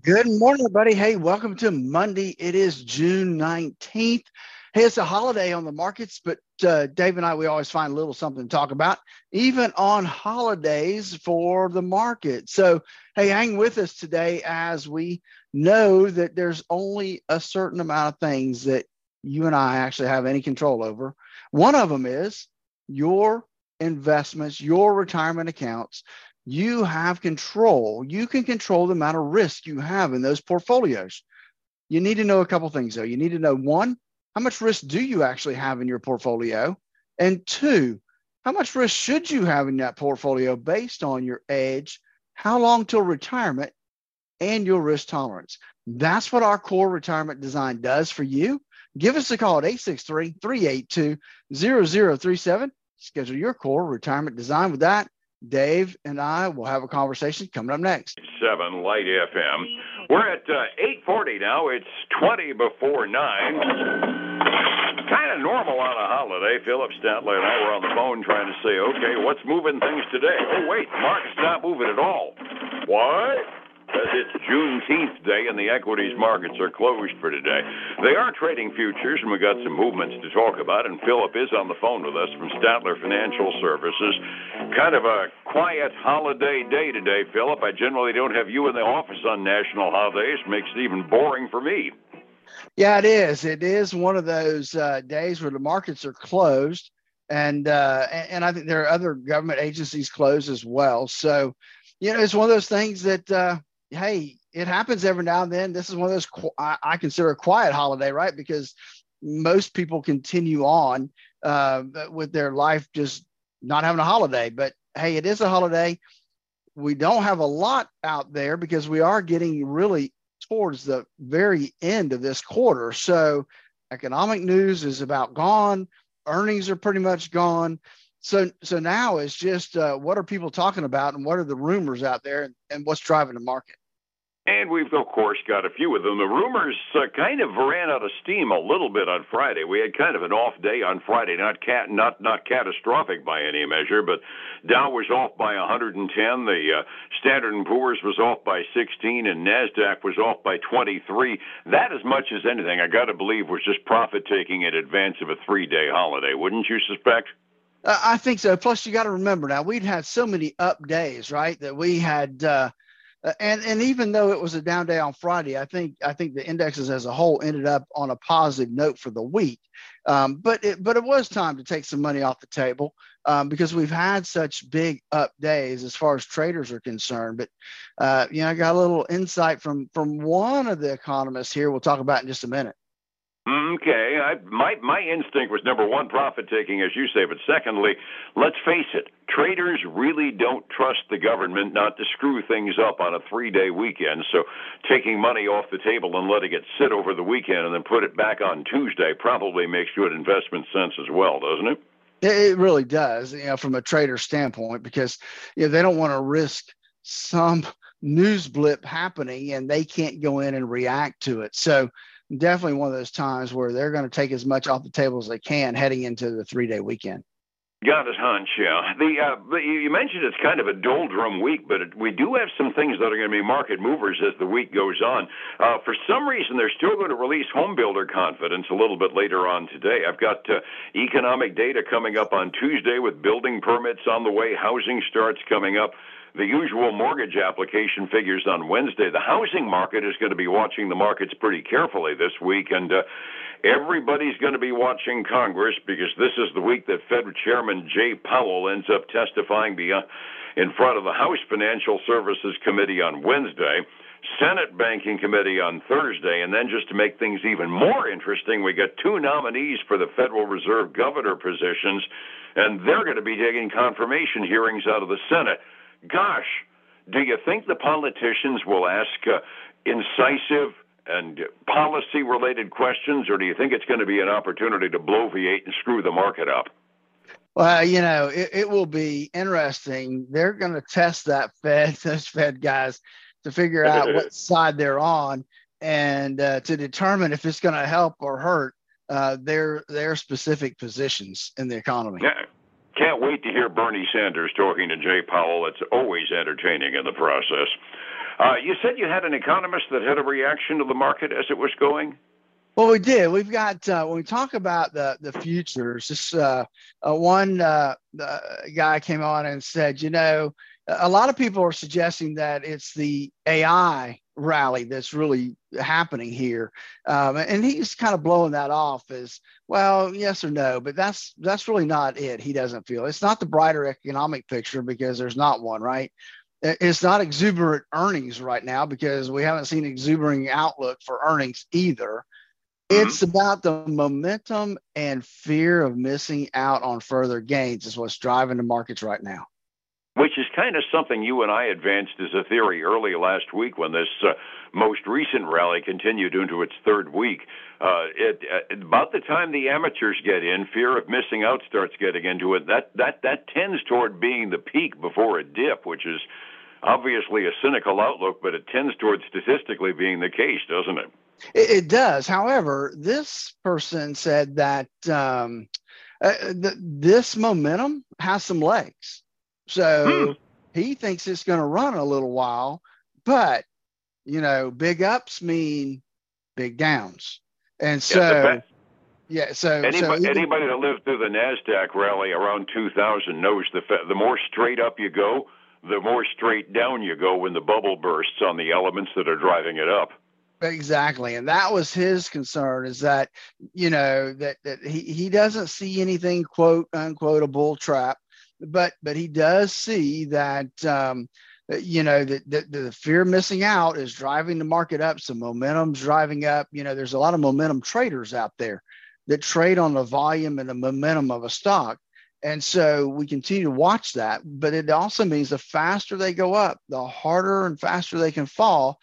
Good morning, everybody. Hey, welcome to Monday. It is June 19th. Hey, it's a holiday on the markets, but uh, Dave and I, we always find a little something to talk about, even on holidays for the market. So, hey, hang with us today as we know that there's only a certain amount of things that you and I actually have any control over. One of them is your investments, your retirement accounts you have control. You can control the amount of risk you have in those portfolios. You need to know a couple things though. You need to know one, how much risk do you actually have in your portfolio? And two, how much risk should you have in that portfolio based on your age, how long till retirement, and your risk tolerance? That's what our core retirement design does for you. Give us a call at 863 382 0037. Schedule your core retirement design with that. Dave and I will have a conversation coming up next. Seven Light FM. We're at uh, 8:40 now. It's 20 before nine. Kind of normal on a holiday. Phillip Statler and I were on the phone trying to say, okay, what's moving things today? Oh wait, market's not moving at all. What? As it's Juneteenth day and the equities markets are closed for today. They are trading futures, and we got some movements to talk about. And Phillip is on the phone with us from Statler Financial Services. Kind of a quiet holiday day today, Phillip. I generally don't have you in the office on national holidays. Makes it even boring for me. Yeah, it is. It is one of those uh, days where the markets are closed, and, uh, and I think there are other government agencies closed as well. So, you know, it's one of those things that uh, hey, it happens every now and then. This is one of those I, consider a quiet holiday, right? Because most people continue on uh, with their life just not having a holiday. But hey, it is a holiday. We don't have a lot out there because we are getting really towards the very end of this quarter. So economic news is about gone. Earnings are pretty much gone. So so now it's just uh, what are people talking about and what are the rumors out there and, and what's driving the market. And we've, of course, got a few of them. The rumors uh, kind of ran out of steam a little bit on Friday. We had kind of an off day on Friday, not cat, not not catastrophic by any measure, but Dow was off by 110. The uh, Standard and Poor's was off by 16, and Nasdaq was off by 23. That, as much as anything, I got to believe, was just profit taking in advance of a three-day holiday. Wouldn't you suspect? Uh, I think so. Plus, you got to remember now we'd had so many up days, right? That we had. Uh, uh, and and even though it was a down day on Friday, I think I think the indexes as a whole ended up on a positive note for the week. Um, but it but it was time to take some money off the table um, because we've had such big up days as far as traders are concerned. But uh, you know, I got a little insight from from one of the economists here. We'll talk about in just a minute. Okay, I, my my instinct was number one, profit taking, as you say, but secondly, let's face it, traders really don't trust the government not to screw things up on a three day weekend. So taking money off the table and letting it sit over the weekend and then put it back on Tuesday probably makes good investment sense as well, doesn't it? It really does, you know, from a trader standpoint, because you know they don't want to risk some news blip happening and they can't go in and react to it. So definitely one of those times where they're going to take as much off the table as they can heading into the three day weekend. Got his hunch, yeah. The uh, you mentioned it's kind of a doldrum week, but we do have some things that are going to be market movers as the week goes on. Uh, for some reason, they're still going to release home builder confidence a little bit later on today. I've got uh, economic data coming up on Tuesday with building permits on the way, housing starts coming up the usual mortgage application figures on Wednesday. The housing market is going to be watching the markets pretty carefully this week, and uh, everybody's going to be watching Congress because this is the week that Fed Chairman Jay Powell ends up testifying beyond, in front of the House Financial Services Committee on Wednesday. Senate Banking Committee on Thursday, and then just to make things even more interesting, we got two nominees for the Federal Reserve governor positions, and they're going to be taking confirmation hearings out of the Senate gosh, do you think the politicians will ask uh, incisive and policy related questions, or do you think it's going to be an opportunity to bloviate and screw the market up? Well, you know, it, it will be interesting. They're going to test that Fed, those Fed guys, to figure out what side they're on and uh, to determine if it's going to help or hurt uh, their their specific positions in the economy. Yeah. Wait to hear Bernie Sanders talking to Jay Powell. It's always entertaining in the process. Uh, you said you had an economist that had a reaction to the market as it was going. Well, we did. We've got uh, when we talk about the the futures. This uh, uh, one uh, guy came on and said, you know, a lot of people are suggesting that it's the AI rally that's really happening here, um, and he's kind of blowing that off as well, yes or no. But that's that's really not it. He doesn't feel it's not the brighter economic picture because there's not one, right? It's not exuberant earnings right now because we haven't seen exuberant outlook for earnings either. Mm-hmm. It's about the momentum and fear of missing out on further gains is what's driving the markets right now. Which is kind of something you and I advanced as a theory early last week when this uh, most recent rally continued into its third week. Uh, it, uh, about the time the amateurs get in, fear of missing out starts getting into it. That that that tends toward being the peak before a dip, which is obviously a cynical outlook, but it tends towards statistically being the case, doesn't it? It, it does. However, this person said that um, uh, th- this momentum has some legs. So hmm. he thinks it's going to run a little while, but you know, big ups mean big downs. And so, yeah, so anybody, so even, anybody that lived through the Nasdaq rally around 2000 knows the the more straight up you go, the more straight down you go when the bubble bursts on the elements that are driving it up. Exactly. And that was his concern is that, you know, that, that he, he doesn't see anything quote unquote a bull trap, but but he does see that um, you know that the, the fear missing out is driving the market up. So momentum's driving up. You know, there's a lot of momentum traders out there that trade on the volume and the momentum of a stock. And so we continue to watch that, but it also means the faster they go up, the harder and faster they can fall.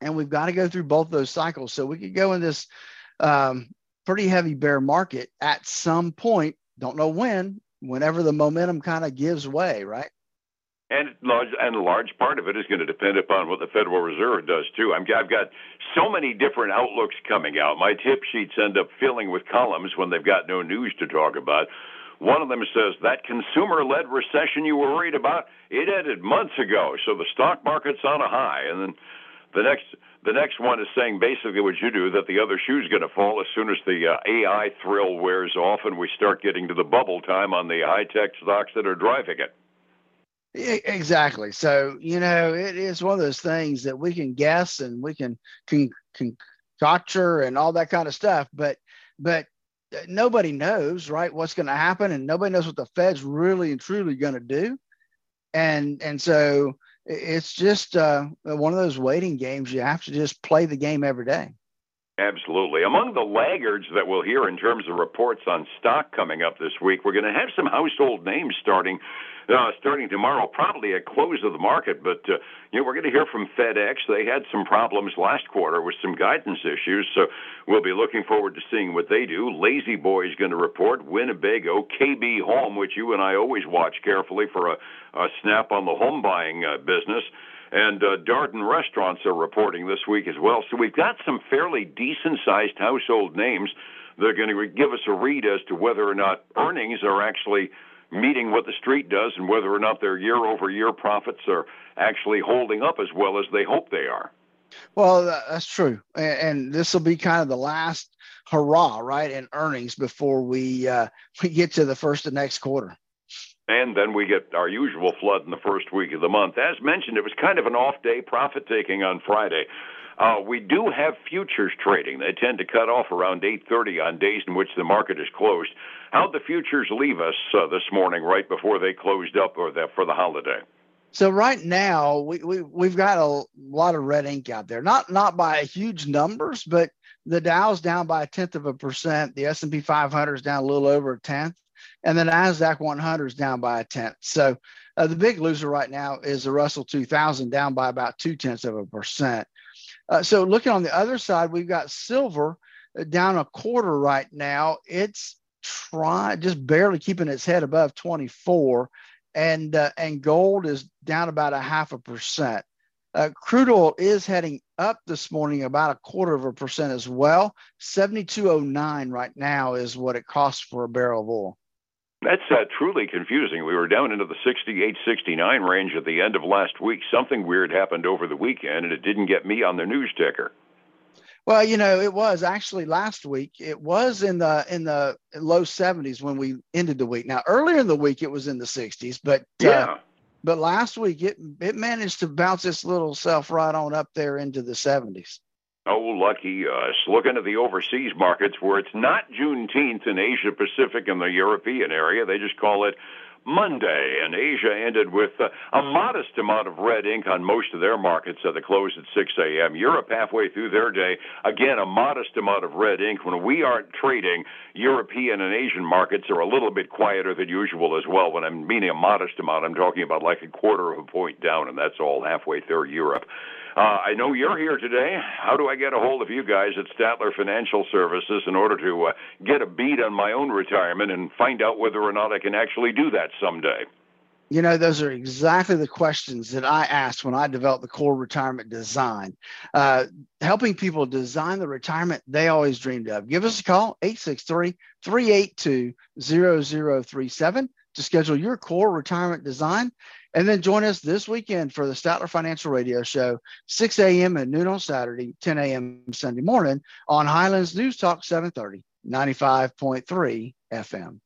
And we've got to go through both those cycles. So we could go in this um, pretty heavy bear market at some point, don't know when, whenever the momentum kind of gives way, right? And large and a large part of it is going to depend upon what the Federal Reserve does too. i have got so many different outlooks coming out. My tip sheets end up filling with columns when they've got no news to talk about. One of them says that consumer led recession you were worried about, it ended months ago. So the stock market's on a high. And then the next the next one is saying basically what you do that the other shoe's going to fall as soon as the uh, AI thrill wears off and we start getting to the bubble time on the high tech stocks that are driving it. Exactly. So, you know, it is one of those things that we can guess and we can, can, conjecture and all that kind of stuff, but, but nobody knows, right, what's going to happen, and nobody knows what the Fed's really and truly going to do, and and so it's just uh, one of those waiting games. You have to just play the game every day. Absolutely. Among the laggards that we'll hear in terms of reports on stock coming up this week, we're going to have some household names starting uh, starting tomorrow, probably at close of the market. But uh, you know, we're going to hear from FedEx. They had some problems last quarter with some guidance issues, so we'll be looking forward to seeing what they do. La-Z-Boy is going to report. Winnebago, KB Home, which you and I always watch carefully for a, a snap on the home buying uh, business. And uh, Darden Restaurants are reporting this week as well. So we've got some fairly decent sized household names that are going to give us a read as to whether or not earnings are actually meeting what the street does and whether or not their year over year profits are actually holding up as well as they hope they are. Well, that's true. And, this will be kind of the last hurrah, right, in earnings before we uh, we get to the first of next quarter. And then we get our usual flood in the first week of the month. As mentioned, it was kind of an off day, profit taking on Friday. Uh, we do have futures trading. They tend to cut off around 8:30 on days in which the market is closed. How'd the futures leave us uh, this morning, right before they closed up, or for the holiday? So right now we, we we've got a lot of red ink out there. Not not by huge numbers, but the Dow's down by a tenth of a percent. The S and P 500 is down a little over a tenth, and the Nasdaq 100 is down by a tenth. So uh, the big loser right now is the Russell 2000 down by about two tenths of a percent. Uh, so looking on the other side, we've got silver uh, down a quarter right now. It's trying just barely keeping its head above 24, and uh, and gold is down about a half a percent. Uh, crude oil is heading up this morning about a quarter of a percent as well. 72.09 right now is what it costs for a barrel of oil. That's uh, truly confusing. We were down into the 68 69 range at the end of last week. Something weird happened over the weekend, and it didn't get me on the news ticker. Well, you know, it was actually last week. It was in the in the low 70s when we ended the week. Now, earlier in the week, it was in the 60s, but uh, yeah. Uh, but last week it it managed to bounce its little self right on up there into the 70s. Oh, lucky us. Looking at the overseas markets where it's not Juneteenth in Asia Pacific and the European area, they just call it Monday, and Asia ended with uh, a modest amount of red ink on most of their markets at the close at 6 a.m. Europe halfway through their day, again, a modest amount of red ink. When we aren't trading, European and Asian markets are a little bit quieter than usual as well. When I'm meaning a modest amount, I'm talking about like a quarter of a point down, and that's all halfway through Europe. Uh, I know you're here today. How do I get a hold of you guys at Statler Financial Services in order to uh, get a beat on my own retirement and find out whether or not I can actually do that someday? You know, those are exactly the questions that I asked when I developed the core retirement design, uh, helping people design the retirement they always dreamed of. Give us a call, 863 382 0037 to schedule your core retirement design. And then join us this weekend for the Statler Financial Radio Show, 6 a.m. and noon on Saturday, 10 a.m. Sunday morning on Highlands News Talk 730, 95.3 FM.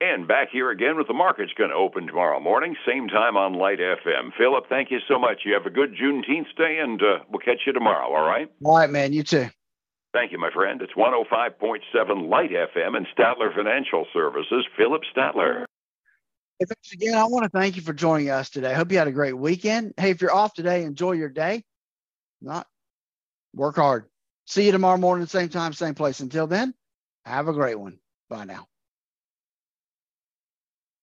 And back here again with the markets going to open tomorrow morning, same time on Light FM. Phillip, thank you so much. You have a good Juneteenth day, and uh, we'll catch you tomorrow, all right? All right, man. You too. Thank you, my friend. It's 105.7 Light FM and Statler Financial Services, Phillip Statler. Hey, thanks again. I want to thank you for joining us today. Hope you had a great weekend. Hey, if you're off today, enjoy your day. Not work hard. See you tomorrow morning, same time, same place. Until then, have a great one. Bye now.